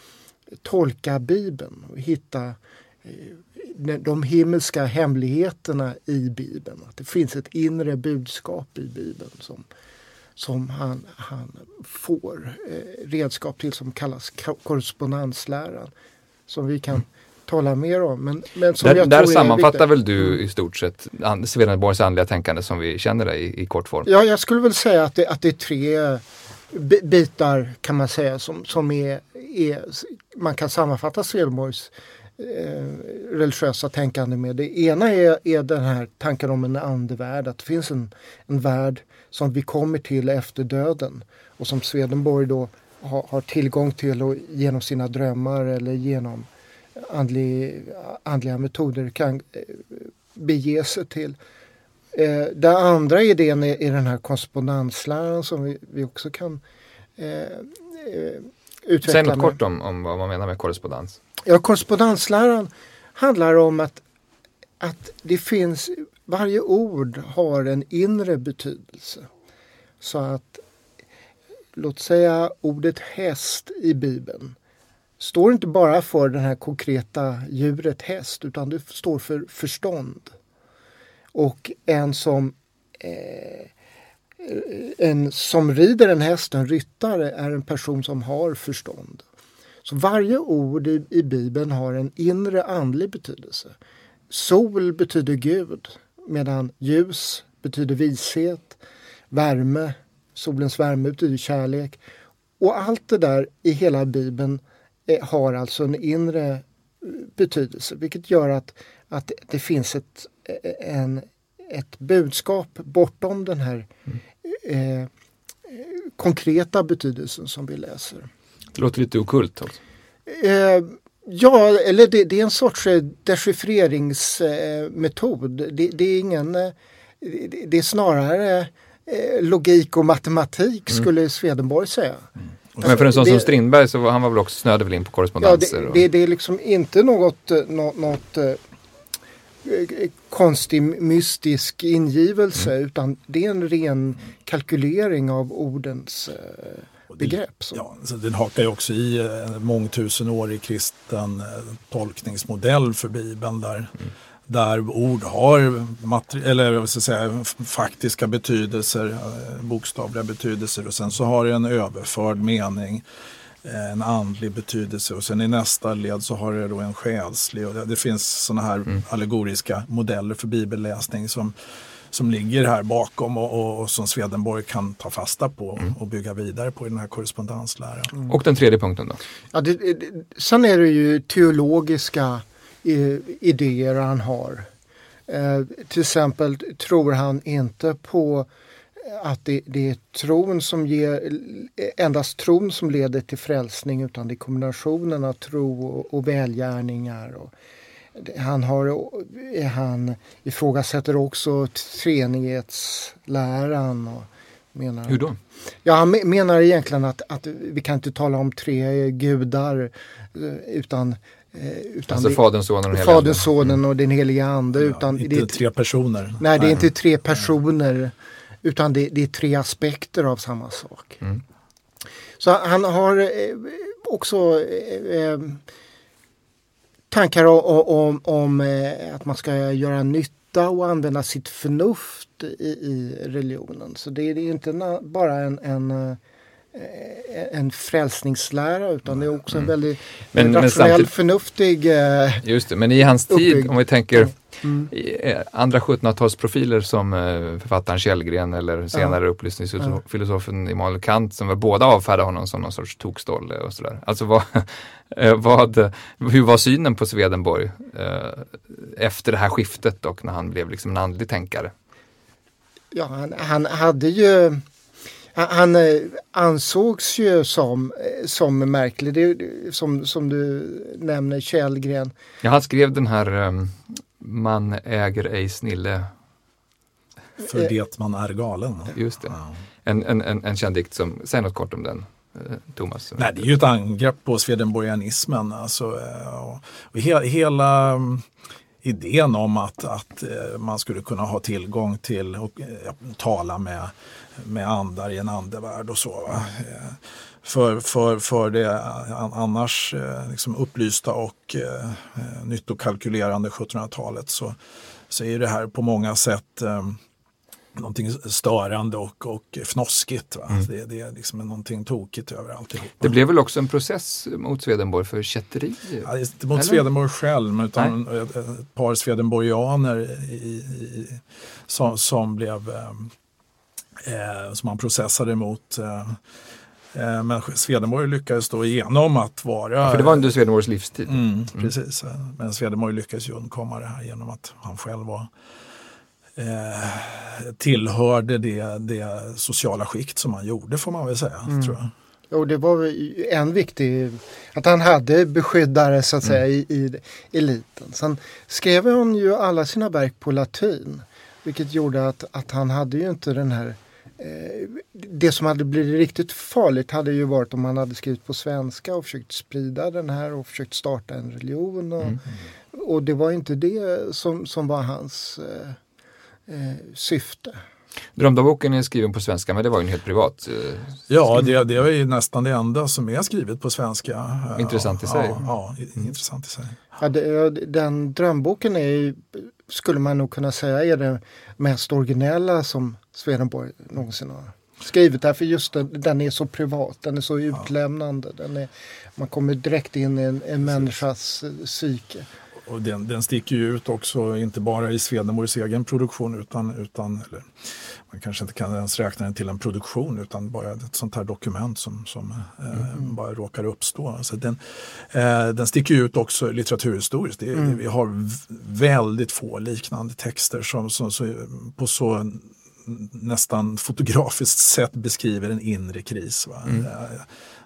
tolka Bibeln och hitta eh, de himmelska hemligheterna i Bibeln. Att det finns ett inre budskap i Bibeln som, som han, han får eh, redskap till som kallas korrespondensläran. Som vi kan tala mer om. Men, men som där där sammanfattar väl du i stort sett Swedenborgs andliga tänkande som vi känner det i, i kort form? Ja, jag skulle väl säga att det, att det är tre bitar kan man säga som, som är, är man kan sammanfatta Swedenborgs eh, religiösa tänkande med. Det ena är, är den här tanken om en andevärld, att det finns en, en värld som vi kommer till efter döden och som Swedenborg då har, har tillgång till och genom sina drömmar eller genom andlig, andliga metoder kan eh, bege sig till. Eh, den andra idén är, är den här korrespondensläran som vi, vi också kan eh, eh utveckla. Säg något kort om, om vad man menar med korrespondens. Ja, korrespondensläran handlar om att, att det finns, varje ord har en inre betydelse. Så att låt säga ordet häst i Bibeln står inte bara för det här konkreta djuret häst utan det står för förstånd. Och en som, eh, en som rider en häst, en ryttare, är en person som har förstånd. Så varje ord i, i Bibeln har en inre andlig betydelse. Sol betyder Gud medan ljus betyder vishet, värme, solens värme betyder kärlek. Och allt det där i hela Bibeln har alltså en inre eh, betydelse vilket gör att, att det finns ett, eh, en, ett budskap bortom den här mm. eh, konkreta betydelsen som vi läser. Det låter lite okult. Alltså. Eh, ja, eller det, det, är en sorts dechiffreringsmetod. Det, det, är ingen... Det är snarare logik och matematik mm. skulle Swedenborg säga. Mm. Men för en sån det, som Strindberg så var han var väl också snöade väl in på korrespondenser? Ja, det, det, det, är liksom inte något, något, något konstig mystisk ingivelse mm. utan det är en ren kalkylering av ordens begrepp. Så. Ja, så den hakar ju också i en mångtusenårig kristen tolkningsmodell för Bibeln där mm där ord har eller, vad ska jag säga, faktiska betydelser, eh, bokstavliga betydelser och sen så har det en överförd mening, eh, en andlig betydelse och sen i nästa led så har det då en själslig. Och det, det finns sådana här mm. allegoriska modeller för bibelläsning som, som ligger här bakom och, och, och som Swedenborg kan ta fasta på mm. och bygga vidare på i den här korrespondensläran. Mm. Och den tredje punkten då? Ja, det, det, sen är det ju teologiska idéer han har. Eh, till exempel tror han inte på att det, det, är tron som ger, endast tron som leder till frälsning utan det är kombinationen av tro och, och välgärningar. Och han, har, han ifrågasätter också treenighetsläran. Och menar, Hur då? Ja, han menar egentligen att, att vi kan inte tala om tre gudar eh, utan Eh, utan alltså Fadern, Sonen och den Fadern, Sonen och den heliga Ande. Ja, utan inte det är, tre personer. Nej, det är inte tre personer. Utan det, det, är tre aspekter av samma sak. Mm. Så han har eh, också eh, eh tankar om, om, om eh, att man ska göra nytta och använda sitt förnuft i, i religionen. Så det är, det är inte bara en, en Eh, en frälsningslära utan det är också en mm. väldigt men, rationell, men förnuftig eh, Just det, men i hans uppbygg. tid, om vi tänker mm. Eh, andra 1700-talsprofiler som eh, författaren Källgren eller senare ja. upplysningsfilosofen ja. Immanuel Kant som var båda avfärdade honom som någon sorts tokstolle och sådär. Alltså vad, vad, hur var synen på Swedenborg eh, efter det här skiftet och när han blev liksom en andlig tänkare? Ja, han, han hade ju han eh, ansågs ju som, eh, som märklig, det, som, som du nämner Källgren. Ja, han skrev den här um, Man äger ej snille. För det man är galen. Just det. En, en, en, en känd dikt som, säg något kort om den. Thomas? Nej, det är ju ett angrepp på swedenborgianismen. Alltså, och, och he, hela um, idén om att, att eh, man skulle kunna ha tillgång till och eh, tala med med andar i en andevärld och så. Va? Eh, för, för, för det annars liksom upplysta och eh, nyttokalkylerande 1700-talet så, så är det här på många sätt eh, någonting störande och, och fnoskigt. Mm. Det, det, är liksom någonting tokigt över alltihop. Det blev väl också en process mot Swedenborg för kätteri? Ja, inte mot Eller? Swedenborg själv utan ett, ett par Swedenborgianer i, i, som, som blev eh, eh, som han processade emot. Eh, eh, men Swedenborg lyckades då igenom att vara... Ja, för det var under Swedenborgs livstid? Mm, mm. Precis, men Swedenborg lyckades ju undkomma det här genom att han själv var eh, tillhörde det, det sociala skikt som han gjorde får man väl säga. Mm. tror jag. Och det var en viktig, att han hade beskyddare så att säga mm. i, i eliten. Sen skrev han ju alla sina verk på latin. Vilket gjorde att, att han hade ju inte den här Eh, det som hade blivit riktigt farligt hade ju varit om man hade skrivit på svenska och försökt sprida den här och försökt starta en religion. Och, mm. och det var inte det som, som var hans eh, eh, syfte. Drömdagboken är skriven på svenska men det var ju en helt privat. Eh, ja, det, det är ju nästan det enda som är skrivet på svenska. Intressant i sig. Ja, ja mm. intressant i sig. Ja, det, den drömboken är skulle man nog kunna säga är det mest originella som Swedenborg någonsin har skrivit. Därför just den, den är så privat, den är så utlämnande. Den är, man kommer direkt in i en, en människas eh, psyke. Och den, den sticker ju ut också, inte bara i Swedenborgs egen produktion utan, utan eller, man kanske inte kan ens räkna den till en produktion utan bara ett sånt här dokument som, som eh, mm. bara råkar uppstå. Alltså den, eh, den sticker ut också litteraturhistoriskt. Det, mm. Vi har väldigt få liknande texter som, som, som på så nästan fotografiskt sätt beskriver en inre kris. Mm. Eh,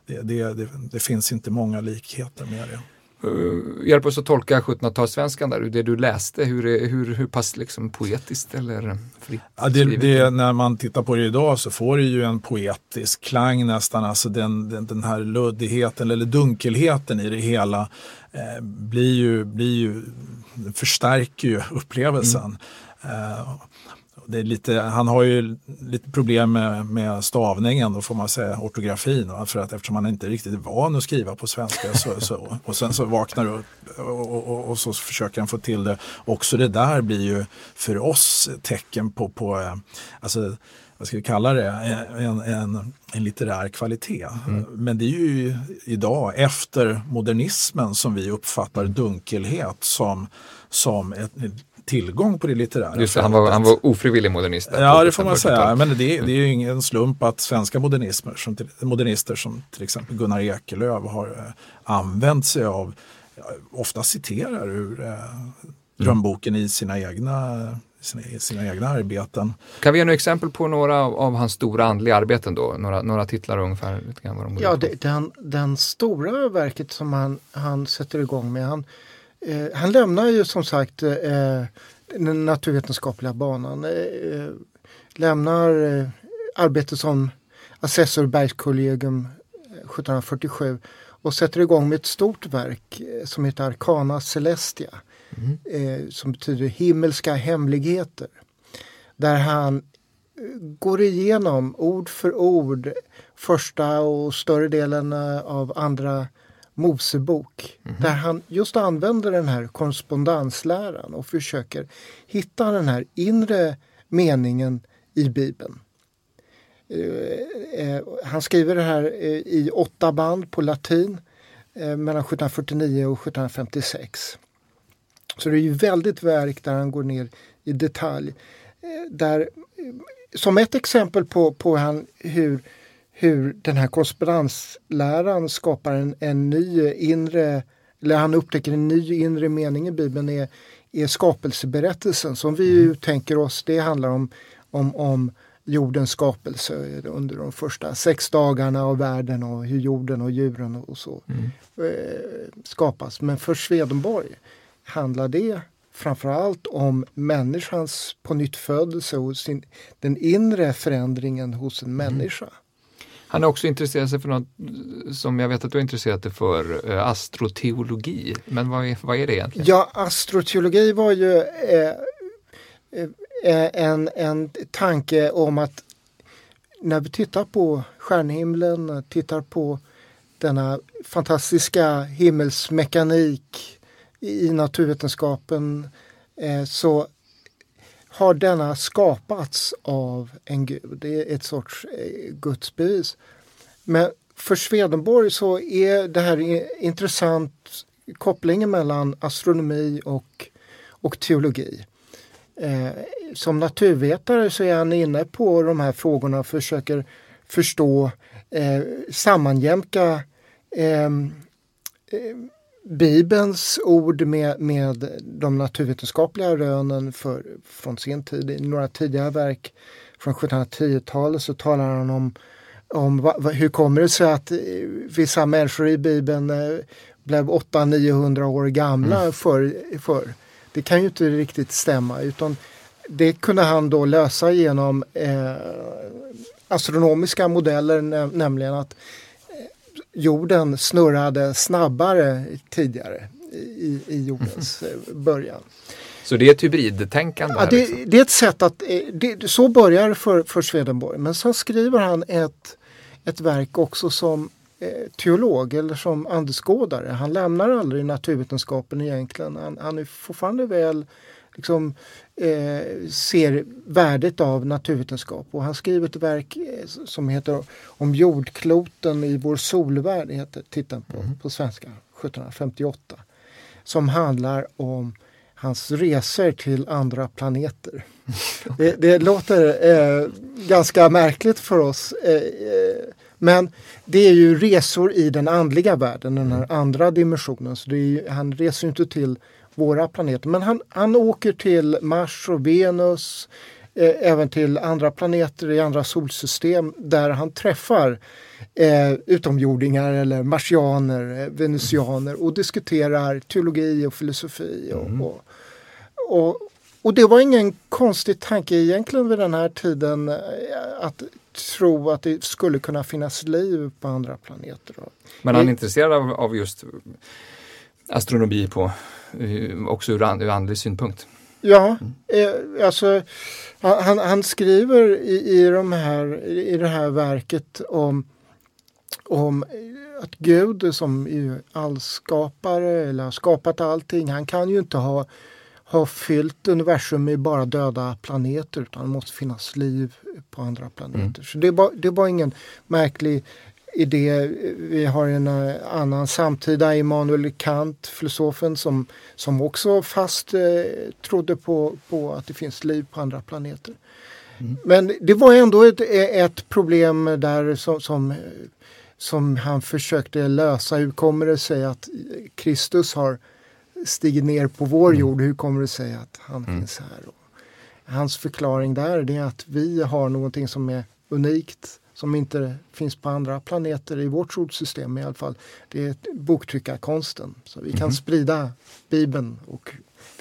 det, det, det, det, finns inte många likheter med det. Uh, hjälp oss att tolka 1700-talssvenskan där, det du läste, hur, hur, hur pass liksom poetiskt eller fritt ja, det, det, När man tittar på det idag så får det ju en poetisk klang nästan, alltså den, den, den här luddigheten eller dunkelheten i det hela eh, blir ju, blir ju, förstärker ju upplevelsen. Mm. Eh, det är lite, han har ju lite problem med, med stavningen, då får man säga ortografin. För att eftersom han inte är riktigt van att skriva på svenska så, så, och sen så vaknar upp och, och, och, så försöker han få till det. Också det där blir ju för oss tecken på, på eh, alltså, vad ska vi kalla det, en, en, en litterär kvalitet. Mm. Men det är ju idag efter modernismen som vi uppfattar dunkelhet som, som ett tillgång på det litterära Just det, han, var, han var ofrivillig modernist. Ja, det får man säga. Men det, det är ju ingen slump att svenska modernismer, som till, modernister som till exempel Gunnar Ekelöf har eh, använt sig av, ofta citerar ur eh, drömboken i sina egna sina, sina egna arbeten. Kan vi ge några exempel på några av, av hans stora andliga arbeten då? Några, några titlar ungefär? Lite grann vad de ja, det, den, den stora verket som han, han sätter igång med, han, Eh, han lämnar ju som sagt eh, den naturvetenskapliga banan. Eh, lämnar eh, arbetet som assessor i Bergskollegium 1747 eh, och sätter igång med ett stort verk eh, som heter Arcana Celestia. Mm. som betyder himmelska hemligheter. Där han går igenom ord för ord första och större delen av andra Mosebok. Mm. Där han just använder den här korrespondensläran och försöker hitta den här inre meningen i Bibeln. Eh, eh, han skriver det här eh, i åtta band på latin mellan 1749 och 1756. Så det är ju väldigt verk där han går ner i detalj. Där, som ett exempel på, på han, hur hur den här korrespondensläran skapar en, en ny inre, eller han upptäcker en ny inre mening i Bibeln är, är skapelseberättelsen som vi ju mm. tänker oss, det handlar om, om, om jordens skapelse under de första sex dagarna av världen och hur jorden och djuren och så mm. eh, skapas. Men för Swedenborg handlar det framförallt om människans pånyttfödelse och sin, den inre förändringen hos en mm. människa. Mm. Han har också intresserat sig för något eh, som jag vet att du har intresserat dig för, eh, astroteologi. Men vad är, vad är det egentligen? Ja, astroteologi var ju eh, eh en, en tanke om att när vi tittar på stjärnhimlen, tittar på denna fantastiska himmelsmekanik i naturvetenskapen eh, så har denna skapats av en gud. Det är ett sorts eh, gudsbevis. Men för Swedenborg så är det här intressant kopplingen mellan astronomi och, och teologi. Eh, som naturvetare så är han inne på de här frågorna och försöker förstå, eh, sammanjämka ehm, eh, eh Bibelns ord med, med de naturvetenskapliga rönen för, från sin tid. I några tidigare verk från 1710-talet så talar han om, om va, hur kommer det sig att eh, vissa människor i Bibeln eh, blev 800-900 år gamla mm. för, för. Det kan ju inte riktigt stämma utan det kunde han då lösa genom eh, astronomiska modeller, nämligen att jorden snurrade snabbare tidigare i, i jordens mm. början. Så det är ett hybridtänkande? Ja, det, liksom. det, är ett sätt att, eh, det, så börjar det för, för Swedenborg. Men sen skriver han ett, ett verk också som eh, teolog eller som andeskådare. Han lämnar aldrig naturvetenskapen egentligen. Han, han är fortfarande väl liksom, eh, ser värdet av naturvetenskap. Och han skriver ett verk eh, som heter Om jordkloten i vår solvärld, heter titeln på, mm. på svenska, 1758. Som handlar om hans resor till andra planeter. Det, det låter eh, ganska märkligt för oss. Eh, eh, men det är ju resor i den andliga världen, den här mm. andra dimensionen. Så ju, han reser inte till våra planeter. Men han, han åker till Mars och Venus, eh, även till andra planeter i andra solsystem där han träffar eh, utomjordingar eller marsianer, eh, venusianer och diskuterar teologi och filosofi. Och, mm. och, och, och, det var ingen konstig tanke egentligen vid den här tiden eh, att tro att det skulle kunna finnas liv på andra planeter. Men han är intresserad av, av just astronomi på också ur, and, ur andlig synpunkt. Ja, eh, alltså han, han skriver i, i, de här, i det här verket om, om att Gud som är allskapare eller har skapat allting, han kan ju inte ha, ha fyllt universum med bara döda planeter utan det måste finnas liv på andra planeter. Mm. Så det var, det var ingen märklig idé. Vi har en eh, annan samtida, Immanuel Kant, filosofen som, som också fast eh, trodde på, på att det finns liv på andra planeter. Mm. Men det var ändå ett, ett problem där som, som, som, han försökte lösa. Hur kommer det sig att Kristus har stigit ner på vår mm. jord? Hur kommer det sig att han mm. finns här? Och hans förklaring där är att vi har någonting som är unikt som inte finns på andra planeter i vårt solsystem i alla fall. Det är boktryckarkonsten. Så vi kan mm. sprida Bibeln och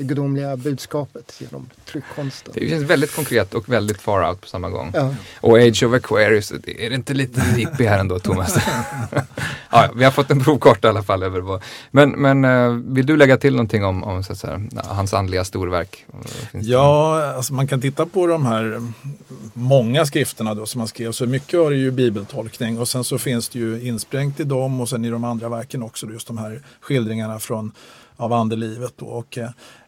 det gudomliga budskapet genom tryckkonsten. Det känns väldigt konkret och väldigt far out på samma gång. Ja. Och Age of Aquarius, är det inte lite hippie här ändå Thomas? ja, vi har fått en provkarta i alla fall. Över vad. Men, men eh, vill du lägga till någonting om, om så säga, hans andliga storverk? Ja, alltså man kan titta på de här många skrifterna då som han skrev. Så mycket har det ju bibeltolkning och sen så finns det ju insprängt i dem och sen i de andra verken också just de här skildringarna från av andelivet. Då. Och, eh, och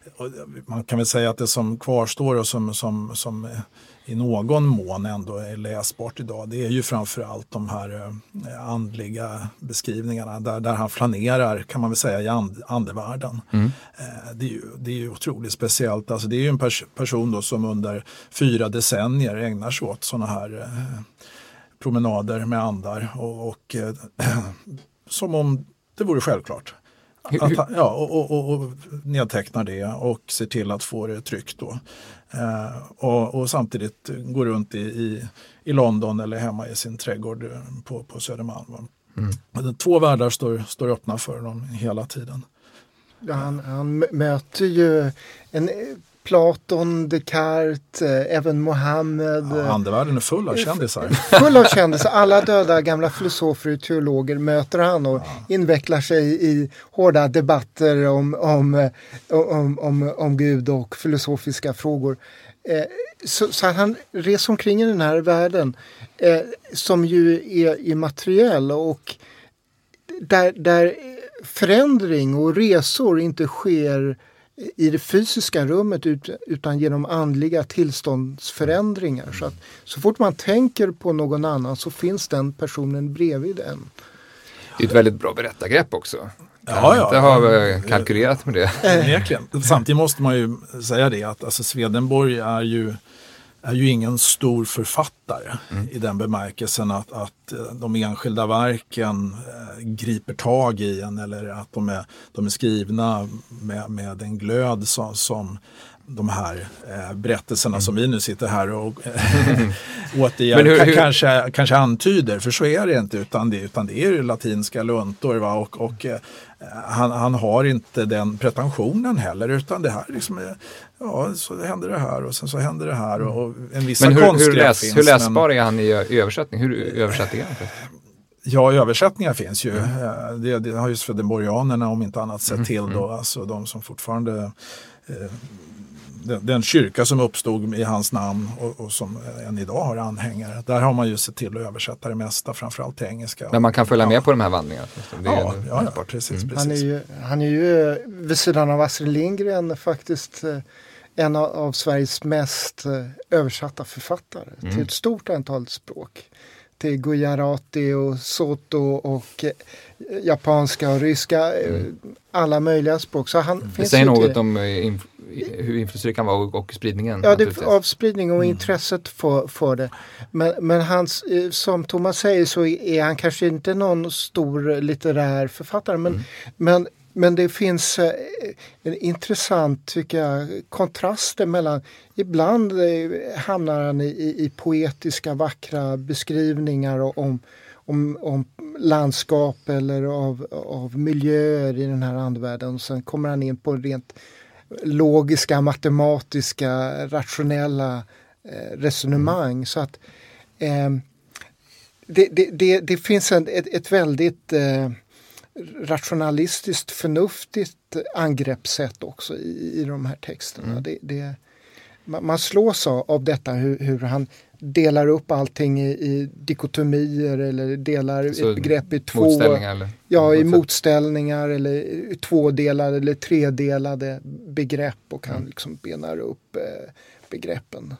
man kan väl säga att det som kvarstår och som, som, som i någon mån ändå är läsbart idag det är ju framförallt de här eh, andliga beskrivningarna där, där han flanerar kan man väl säga i and, andevärlden. Mm. Eh, det, är ju, det är ju otroligt speciellt. Alltså det är ju en pers person då som under fyra decennier ägnar sig åt sådana här promenader med andar och, och som om det vore självklart. Att, ja, och, och, och, nedtecknar det och ser till att få det tryckt. Då. Eh, och, och, samtidigt går runt i, i, i, London eller hemma i sin trädgård eh, på, på Södermalm. Mm. Två världar står, står öppna för honom hela tiden. Ja, han, han möter ju en Platon, Descartes, eh, även Mohammed. Ja, andevärlden är full av kändisar. Full av kändisar. Alla döda gamla filosofer och teologer möter han och ja. invecklar sig i hårda debatter om, om, om, om, om Gud och filosofiska frågor. Eh, så, så han reser omkring i den här världen eh, som ju är immateriell och där, där förändring och resor inte sker i det fysiska rummet utan genom andliga tillståndsförändringar. Så, att, så fort man tänker på någon annan så finns den personen bredvid en. Det är ett väldigt bra berättargrepp också. Ja, ja. inte ha kalkylerat med det. Verkligen. Samtidigt måste man ju säga det att alltså Swedenborg är ju är ju ingen stor författare mm. i den bemärkelsen att, att eh, de enskilda verken eh, griper tag i en eller att de är, de är skrivna med, med en glöd som, som de här eh, berättelserna mm. som vi nu sitter här och eh, återigen hur, hur... Kanske, kanske antyder, för så är det inte utan det, utan det är latinska luntor va? och, och eh, han, han, har inte den pretensionen heller utan det här liksom ja så händer det här och sen så händer det här och, och en vissa Men hur, hur, läs, finns, hur läsbar men, är han i översättning? Hur översätter han? Ja, översättningar finns ju. Mm. Det, det har ju swedenborgianerna om inte annat sett mm. till då, mm. alltså de som fortfarande eh, den, den, kyrka som uppstod i hans namn och, och, som än idag har anhängare. Där har man ju sett till att översätta det mesta, framförallt till engelska. Men man kan följa med på de här vandringarna? Ja, ja, ja, precis, mm. precis. Han är, ju, han är ju vid sidan av Astrid Lindgren faktiskt en av Sveriges mest översatta författare mm. till ett stort antal språk till gujarati och soto och eh, japanska och ryska. Eh, mm. Alla möjliga språk. Så han det säger något till... om eh, inf hur inflytelserik han var och, och spridningen. Ja, det, av spridning och mm. intresset för, för det. Men, men hans, som Thomas säger så är han kanske inte någon stor litterär författare. Men, mm. men men det finns eh, en intressant tycker jag, kontraster mellan, ibland eh, hamnar han i, i poetiska vackra beskrivningar om, om, om landskap eller av, av miljöer i den här andevärlden. Och sen kommer han in på rent logiska, matematiska, rationella eh, resonemang. Mm. Så att eh, det, det, det, det, finns en, ett, ett väldigt eh, rationalistiskt förnuftigt angreppssätt också i, i de här texterna. Mm. Det, det, man slås av, detta hur, hur, han delar upp allting i, i dikotomier eller delar Så ett begrepp i två motställningar, eller? Ja, i motställningar eller tvådelade eller tredelade begrepp och han mm. liksom benar upp eh, begreppen.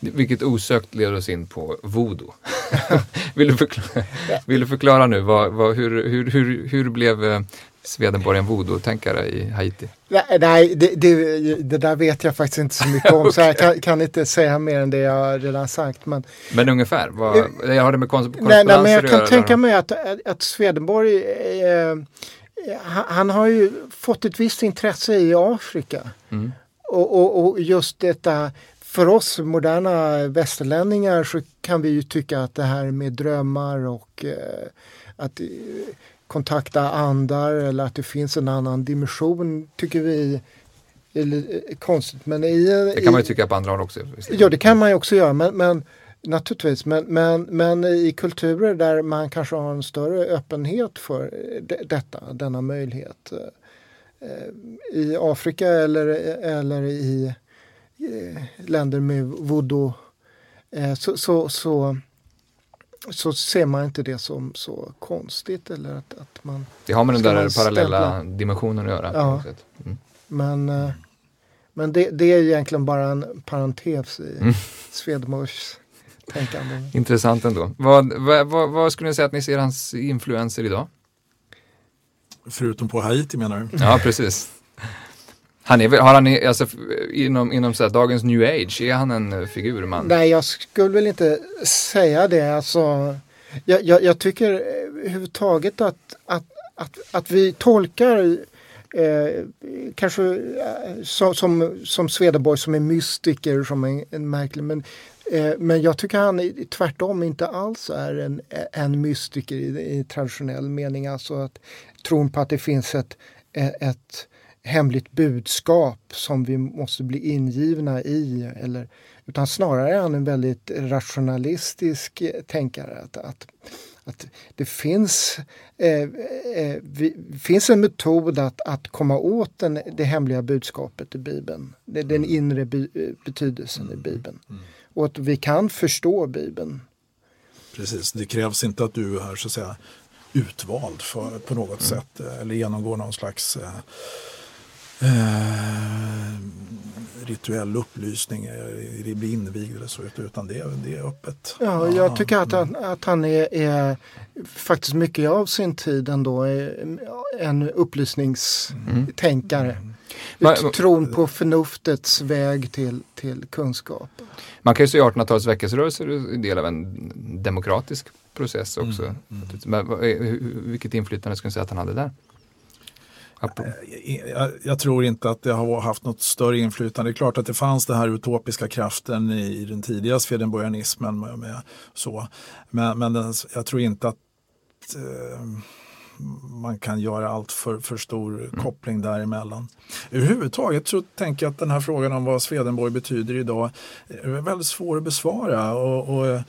Vilket osökt leder oss in på voodoo. vill, du förklara, vill du förklara nu, vad, vad, hur, hur, hur, hur blev eh, Swedenborg en voodoo-tänkare i Haiti? Nej, det, det, det, där vet jag faktiskt inte så mycket om okay. så jag kan, kan, inte säga mer än det jag redan sagt. Men, men ungefär, vad, jag har det med nej, nej, men Jag kan tänka mig att, att Swedenborg eh, han har ju fått ett visst intresse i Afrika. Mm. Och, och, och, just detta för oss moderna västerlänningar så kan vi ju tycka att det här med drömmar och eh, att eh, kontakta andar eller att det finns en annan dimension tycker vi är lite konstigt. Men i, det kan man ju tycka på andra håll också. Ja det kan man ju också göra men, men naturligtvis men, men, men i kulturer där man kanske har en större öppenhet för detta, denna möjlighet. Eh, I Afrika eller, eller i Eh, länder med voodoo eh, så, så, så, så, ser man inte det som så konstigt. Eller att, att man det har med den där parallella dimensionen att göra. Ja. Mm. Men, eh, men det, det, är egentligen bara en parentes i mm. Svedmors tänkande. Intressant ändå. Vad, vad, vad, vad skulle ni säga att ni ser hans influenser idag? Förutom på Haiti menar du? Ja, precis. Han är, har han, alltså, inom, inom så här, dagens new age, är han en eh, figur? Man? Nej, jag skulle väl inte säga det. Alltså, jag, jag, jag tycker eh, överhuvudtaget att, att, att, att vi tolkar eh, kanske eh, som, som, som Swedenborg som en mystiker, som en, en märklig, men, eh, men jag tycker han tvärtom inte alls är en, en mystiker i, i traditionell mening. Alltså att tron på att det finns ett, ett hemligt budskap som vi måste bli ingivna i. Eller, utan snarare är han en väldigt rationalistisk tänkare. Att, att, att det finns, eh, eh, vi, finns en metod att, att komma åt den, det hemliga budskapet i Bibeln. Det, den mm. inre be, betydelsen i mm. Bibeln. Mm. Och att vi kan förstå Bibeln. Precis, det krävs inte att du är så att säga utvald för, på något mm. sätt eller genomgår någon slags eh, eh, rituell upplysning, eh, bli invigd eller så, utan det, det är öppet. Ja, jag tycker att han, att han är, är faktiskt mycket av sin tid ändå en upplysningstänkare. Mm. Tron på förnuftets väg till, till kunskap. Man kan ju säga 1800-talets väckelserörelse är del av en demokratisk process också. Mm. Mm. Men, vilket inflytande skulle du säga att han hade där? Eh, jag, jag, tror inte att det har haft något större inflytande. Det är klart att det fanns den här utopiska kraften i, den tidiga swedenborgianismen. Med, med, så. Men, men den, jag tror inte att eh, man kan göra allt för, för stor mm. koppling däremellan. Överhuvudtaget så tänker jag att den här frågan om vad Swedenborg betyder idag är väldigt svår att besvara. Och, och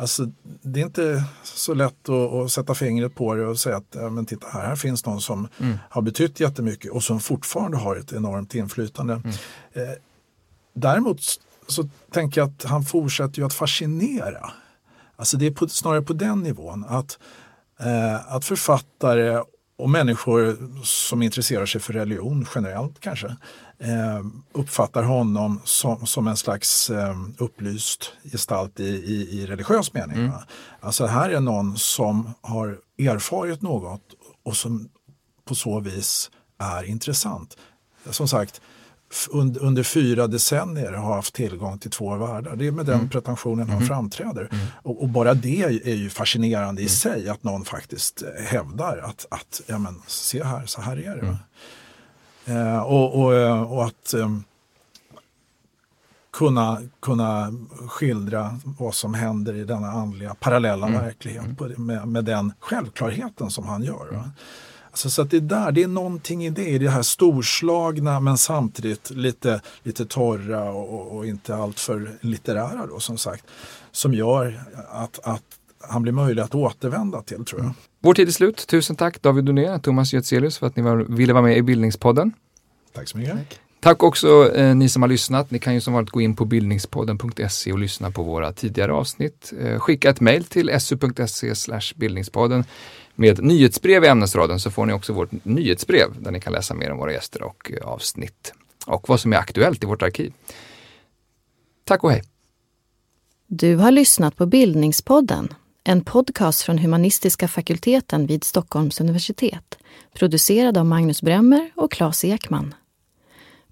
Alltså, det är inte så lätt att, att, sätta fingret på det och säga att ja, men titta här, här finns någon som mm. har betytt jättemycket och som fortfarande har ett enormt inflytande. Mm. Eh, däremot så tänker jag att han fortsätter ju att fascinera. Alltså det är på, snarare på den nivån att, eh, att författare och människor som intresserar sig för religion generellt kanske eh, uppfattar honom som, som en slags eh, upplyst gestalt i, i, i religiös mening. Mm. Alltså här är någon som har erfarit något och som på så vis är intressant. Som sagt, under, under fyra decennier har haft tillgång till två världar. Det är med den mm. pretensionen han mm. framträder. Mm. Och, och, bara det är ju fascinerande i mm. sig att någon faktiskt hävdar att, att ja, men, se här, så här är det. Mm. Eh, och, och, eh, och, att eh, kunna, kunna skildra vad som händer i denna andliga parallella mm. verklighet med, med den självklarheten som han gör. Alltså, så att det där, det är någonting i det, i det här storslagna men samtidigt lite, lite torra och, och inte alltför litterära då som sagt. Som gör att, att han blir möjlig att återvända till tror jag. Vår tid är slut. Tusen tack David Doné och Thomas Götzelius för att ni var, ville vara med i Bildningspodden. Tack så mycket. Tack. Tack också eh, ni som har lyssnat. Ni kan ju som vanligt gå in på bildningspodden.se och lyssna på våra tidigare avsnitt. Eh, skicka ett mejl till su.se bildningspodden med nyhetsbrev i ämnesraden så får ni också vårt nyhetsbrev där ni kan läsa mer om våra gäster och eh, avsnitt och vad som är aktuellt i vårt arkiv. Tack och hej! Du har lyssnat på Bildningspodden, en podcast från humanistiska fakulteten vid Stockholms universitet, producerad av Magnus Bremmer och Claes Ekman.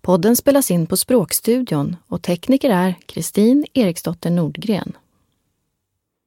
Podden spelas in på Språkstudion och tekniker är Kristin Eriksdotter Nordgren.